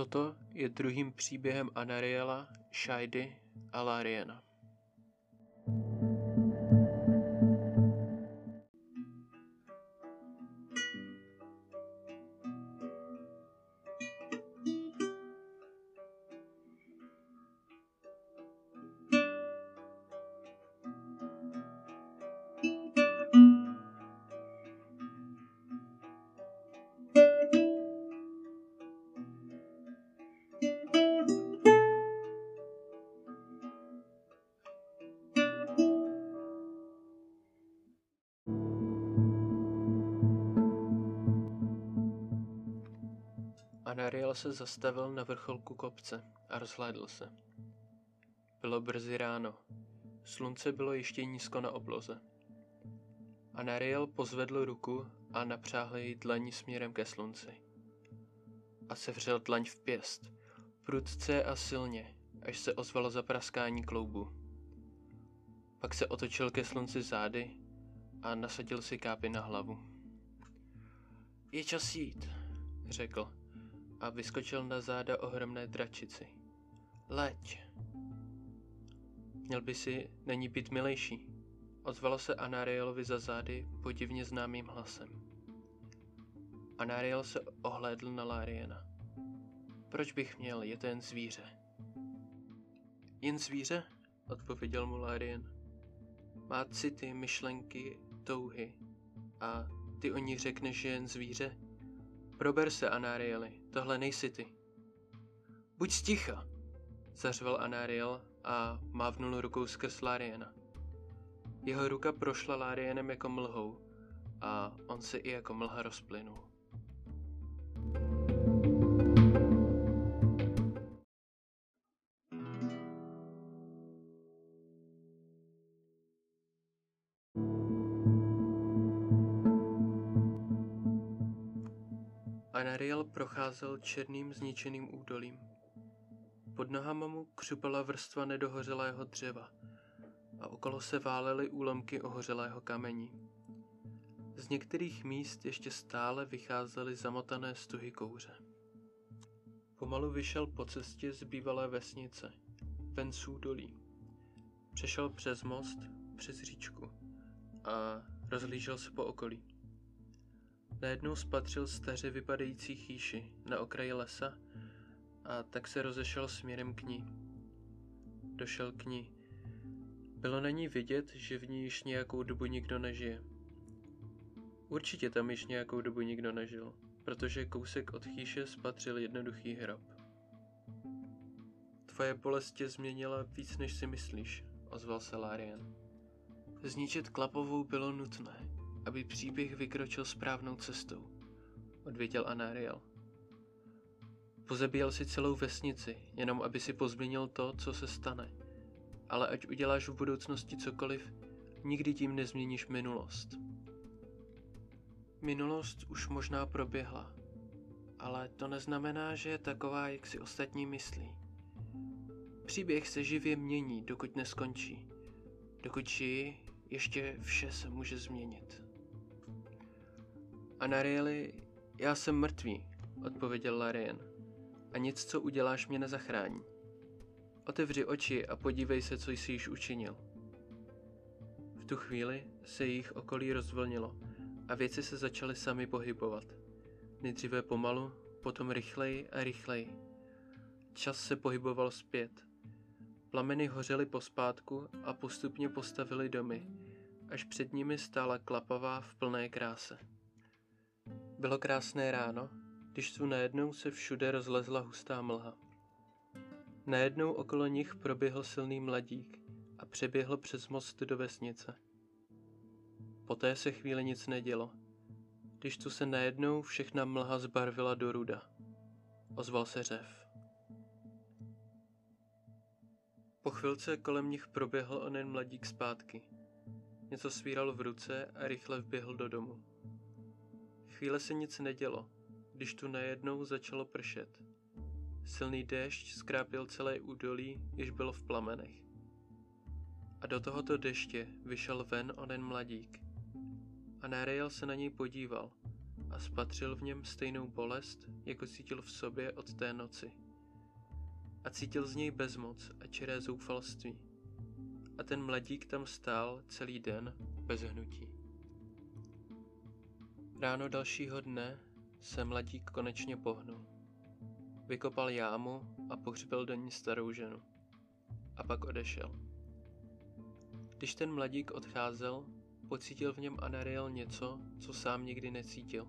Toto je druhým příběhem Anariela, Shaidy a Lariena. Anariel se zastavil na vrcholku kopce a rozhlédl se. Bylo brzy ráno. Slunce bylo ještě nízko na obloze. Anariel pozvedl ruku a napřáhl její dlaní směrem ke slunci. A sevřel dlaň v pěst, prudce a silně, až se ozvalo zapraskání kloubu. Pak se otočil ke slunci zády a nasadil si kápy na hlavu. Je čas jít, řekl a vyskočil na záda ohromné dračici. Leď! Měl by si není být milejší, ozvalo se Anarielovi za zády podivně známým hlasem. Anariel se ohlédl na Lariena. Proč bych měl, je to jen zvíře. Jen zvíře? odpověděl mu Larien. Má city, myšlenky, touhy. A ty o ní řekneš, že jen zvíře? Prober se, Anarieli, tohle nejsi ty. Buď sticha, zařval Anariel a mávnul rukou skrz Lariena. Jeho ruka prošla Larienem jako mlhou a on se i jako mlha rozplynul. Anariel procházel černým zničeným údolím. Pod nohama mu křupala vrstva nedohořelého dřeva a okolo se válely úlomky ohořelého kamení. Z některých míst ještě stále vycházely zamotané stuhy kouře. Pomalu vyšel po cestě z bývalé vesnice, ven z údolí. Přešel přes most, přes říčku a rozhlížel se po okolí. Najednou spatřil staře vypadající chýši na okraji lesa a tak se rozešel směrem k ní. Došel k ní. Bylo na ní vidět, že v ní již nějakou dobu nikdo nežije. Určitě tam již nějakou dobu nikdo nežil, protože kousek od chýše spatřil jednoduchý hrob. Tvoje bolest tě změnila víc, než si myslíš, ozval se Larian. Zničit Klapovou bylo nutné, aby příběh vykročil správnou cestou, odvěděl Anariel. Pozabíjel si celou vesnici, jenom aby si pozměnil to, co se stane. Ale ať uděláš v budoucnosti cokoliv, nikdy tím nezměníš minulost. Minulost už možná proběhla, ale to neznamená, že je taková, jak si ostatní myslí. Příběh se živě mění, dokud neskončí. Dokud žijí, ještě vše se může změnit. Anarieli, já jsem mrtvý, odpověděl Larien. A nic, co uděláš, mě nezachrání. Otevři oči a podívej se, co jsi již učinil. V tu chvíli se jejich okolí rozvlnilo a věci se začaly sami pohybovat. Nejdříve pomalu, potom rychleji a rychleji. Čas se pohyboval zpět. Plameny hořely pospátku a postupně postavily domy, až před nimi stála klapavá v plné kráse. Bylo krásné ráno, když tu najednou se všude rozlezla hustá mlha. Najednou okolo nich proběhl silný mladík a přeběhl přes most do vesnice. Poté se chvíli nic nedělo, když tu se najednou všechna mlha zbarvila do ruda. Ozval se řev. Po chvilce kolem nich proběhl onen mladík zpátky. Něco svíral v ruce a rychle vběhl do domu. Chvíle se nic nedělo, když tu najednou začalo pršet. Silný déšť skrápil celé údolí, jež bylo v plamenech. A do tohoto deště vyšel ven onen mladík. A Nariel se na něj podíval a spatřil v něm stejnou bolest, jako cítil v sobě od té noci. A cítil z něj bezmoc a čiré zoufalství. A ten mladík tam stál celý den bez hnutí. Ráno dalšího dne se mladík konečně pohnul. Vykopal jámu a pohřbil do ní starou ženu. A pak odešel. Když ten mladík odcházel, pocítil v něm Anariel něco, co sám nikdy necítil.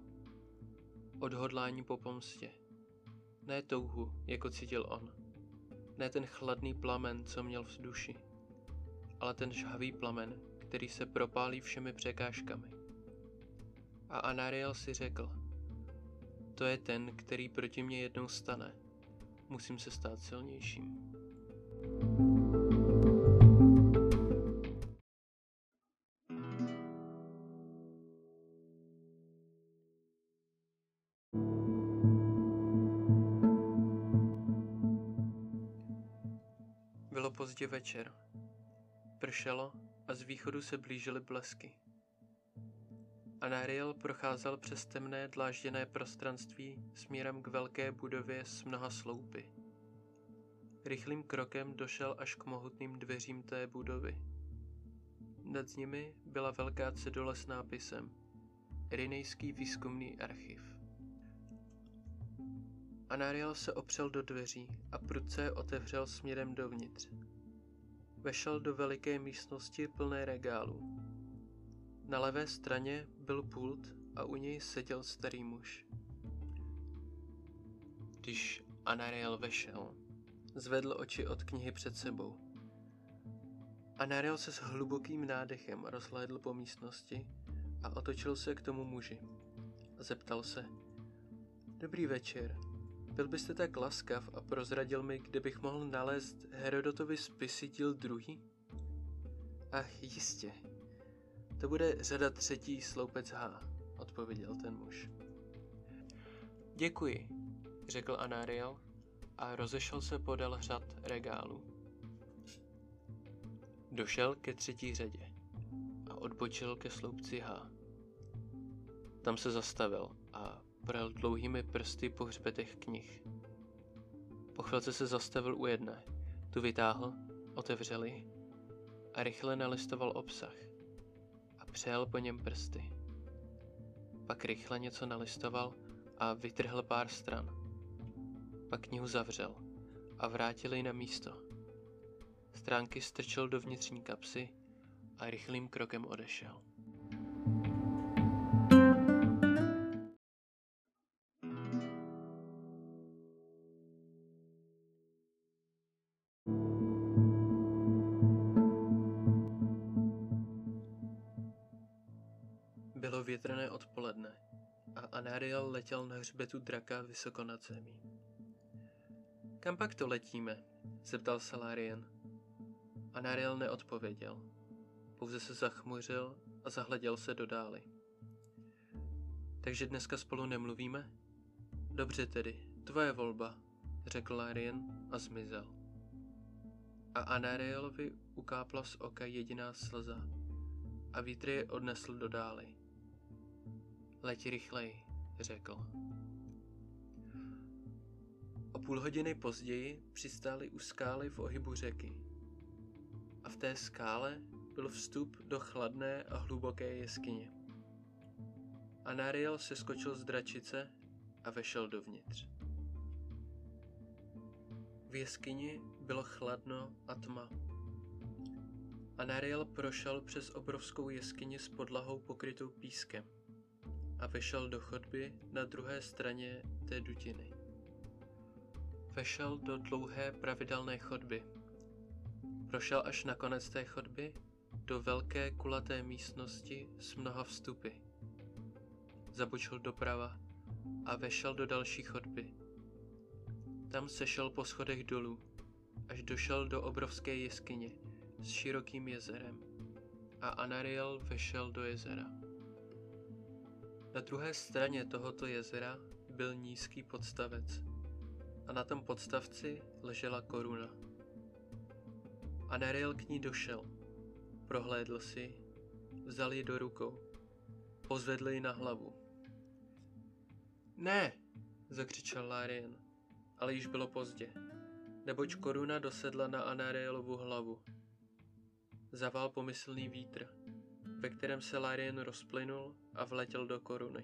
Odhodlání po pomstě. Ne touhu, jako cítil on. Ne ten chladný plamen, co měl v duši, ale ten žhavý plamen, který se propálí všemi překážkami. A Anariel si řekl, to je ten, který proti mě jednou stane. Musím se stát silnějším. Bylo pozdě večer. Pršelo a z východu se blížily blesky. Anariel procházel přes temné dlážděné prostranství směrem k velké budově s mnoha sloupy. Rychlým krokem došel až k mohutným dveřím té budovy. Nad nimi byla velká cedule s nápisem Erinejský výzkumný archiv. Anariel se opřel do dveří a prudce otevřel směrem dovnitř. Vešel do veliké místnosti plné regálů. Na levé straně byl pult a u něj seděl starý muž. Když Anariel vešel, zvedl oči od knihy před sebou. Anariel se s hlubokým nádechem rozhlédl po místnosti a otočil se k tomu muži. Zeptal se. Dobrý večer. Byl byste tak laskav a prozradil mi, kde bych mohl nalézt Herodotovi spisy díl druhý? Ach, jistě, to bude řada třetí sloupec H, odpověděl ten muž. Děkuji, řekl Anariel a rozešel se podél řad regálů. Došel ke třetí řadě a odbočil ke sloupci H. Tam se zastavil a projel dlouhými prsty po hřbetech knih. Po chvilce se zastavil u jedné, tu vytáhl, otevřel ji a rychle nalistoval obsah přejel po něm prsty. Pak rychle něco nalistoval a vytrhl pár stran. Pak knihu zavřel a vrátil ji na místo. Stránky strčil do vnitřní kapsy a rychlým krokem odešel. Bylo větrné odpoledne a Anariel letěl na hřbetu draka vysoko nad zemí. Kam pak to letíme? zeptal se Larian. Anariel neodpověděl. Pouze se zachmuřil a zahleděl se do dály. Takže dneska spolu nemluvíme? Dobře tedy, tvoje volba, řekl Larian a zmizel. A Anarielovi ukápla z oka jediná slza a vítr je odnesl do dály. Leď rychleji, řekl. O půl hodiny později přistáli u skály v ohybu řeky. A v té skále byl vstup do chladné a hluboké jeskyně. Anariel se skočil z dračice a vešel dovnitř. V jeskyni bylo chladno a tma. Anariel prošel přes obrovskou jeskyni s podlahou pokrytou pískem a vešel do chodby na druhé straně té dutiny. Vešel do dlouhé pravidelné chodby. Prošel až na konec té chodby do velké kulaté místnosti s mnoha vstupy. Zabočil doprava a vešel do další chodby. Tam sešel po schodech dolů, až došel do obrovské jeskyně s širokým jezerem a Anariel vešel do jezera. Na druhé straně tohoto jezera byl nízký podstavec a na tom podstavci ležela koruna. Anariel k ní došel, prohlédl si, vzal ji do rukou, pozvedl ji na hlavu. Ne, zakřičel Lárien, ale již bylo pozdě, neboť koruna dosedla na Anarielovu hlavu. Zavál pomyslný vítr, ve kterém se Lárien rozplynul a vletěl do koruny.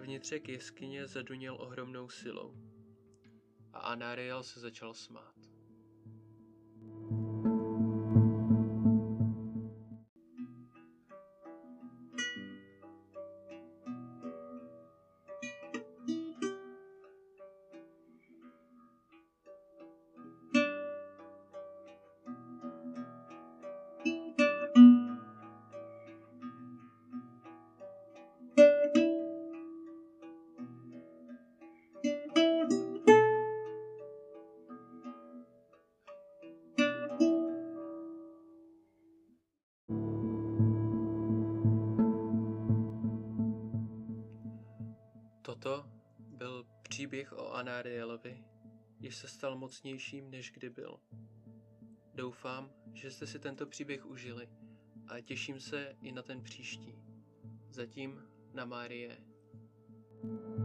Vnitřek jeskyně zaduněl ohromnou silou a Anariel se začal smát. Příběh o Anarielovi, jež se stal mocnějším, než kdy byl. Doufám, že jste si tento příběh užili a těším se i na ten příští. Zatím na Márie. thank you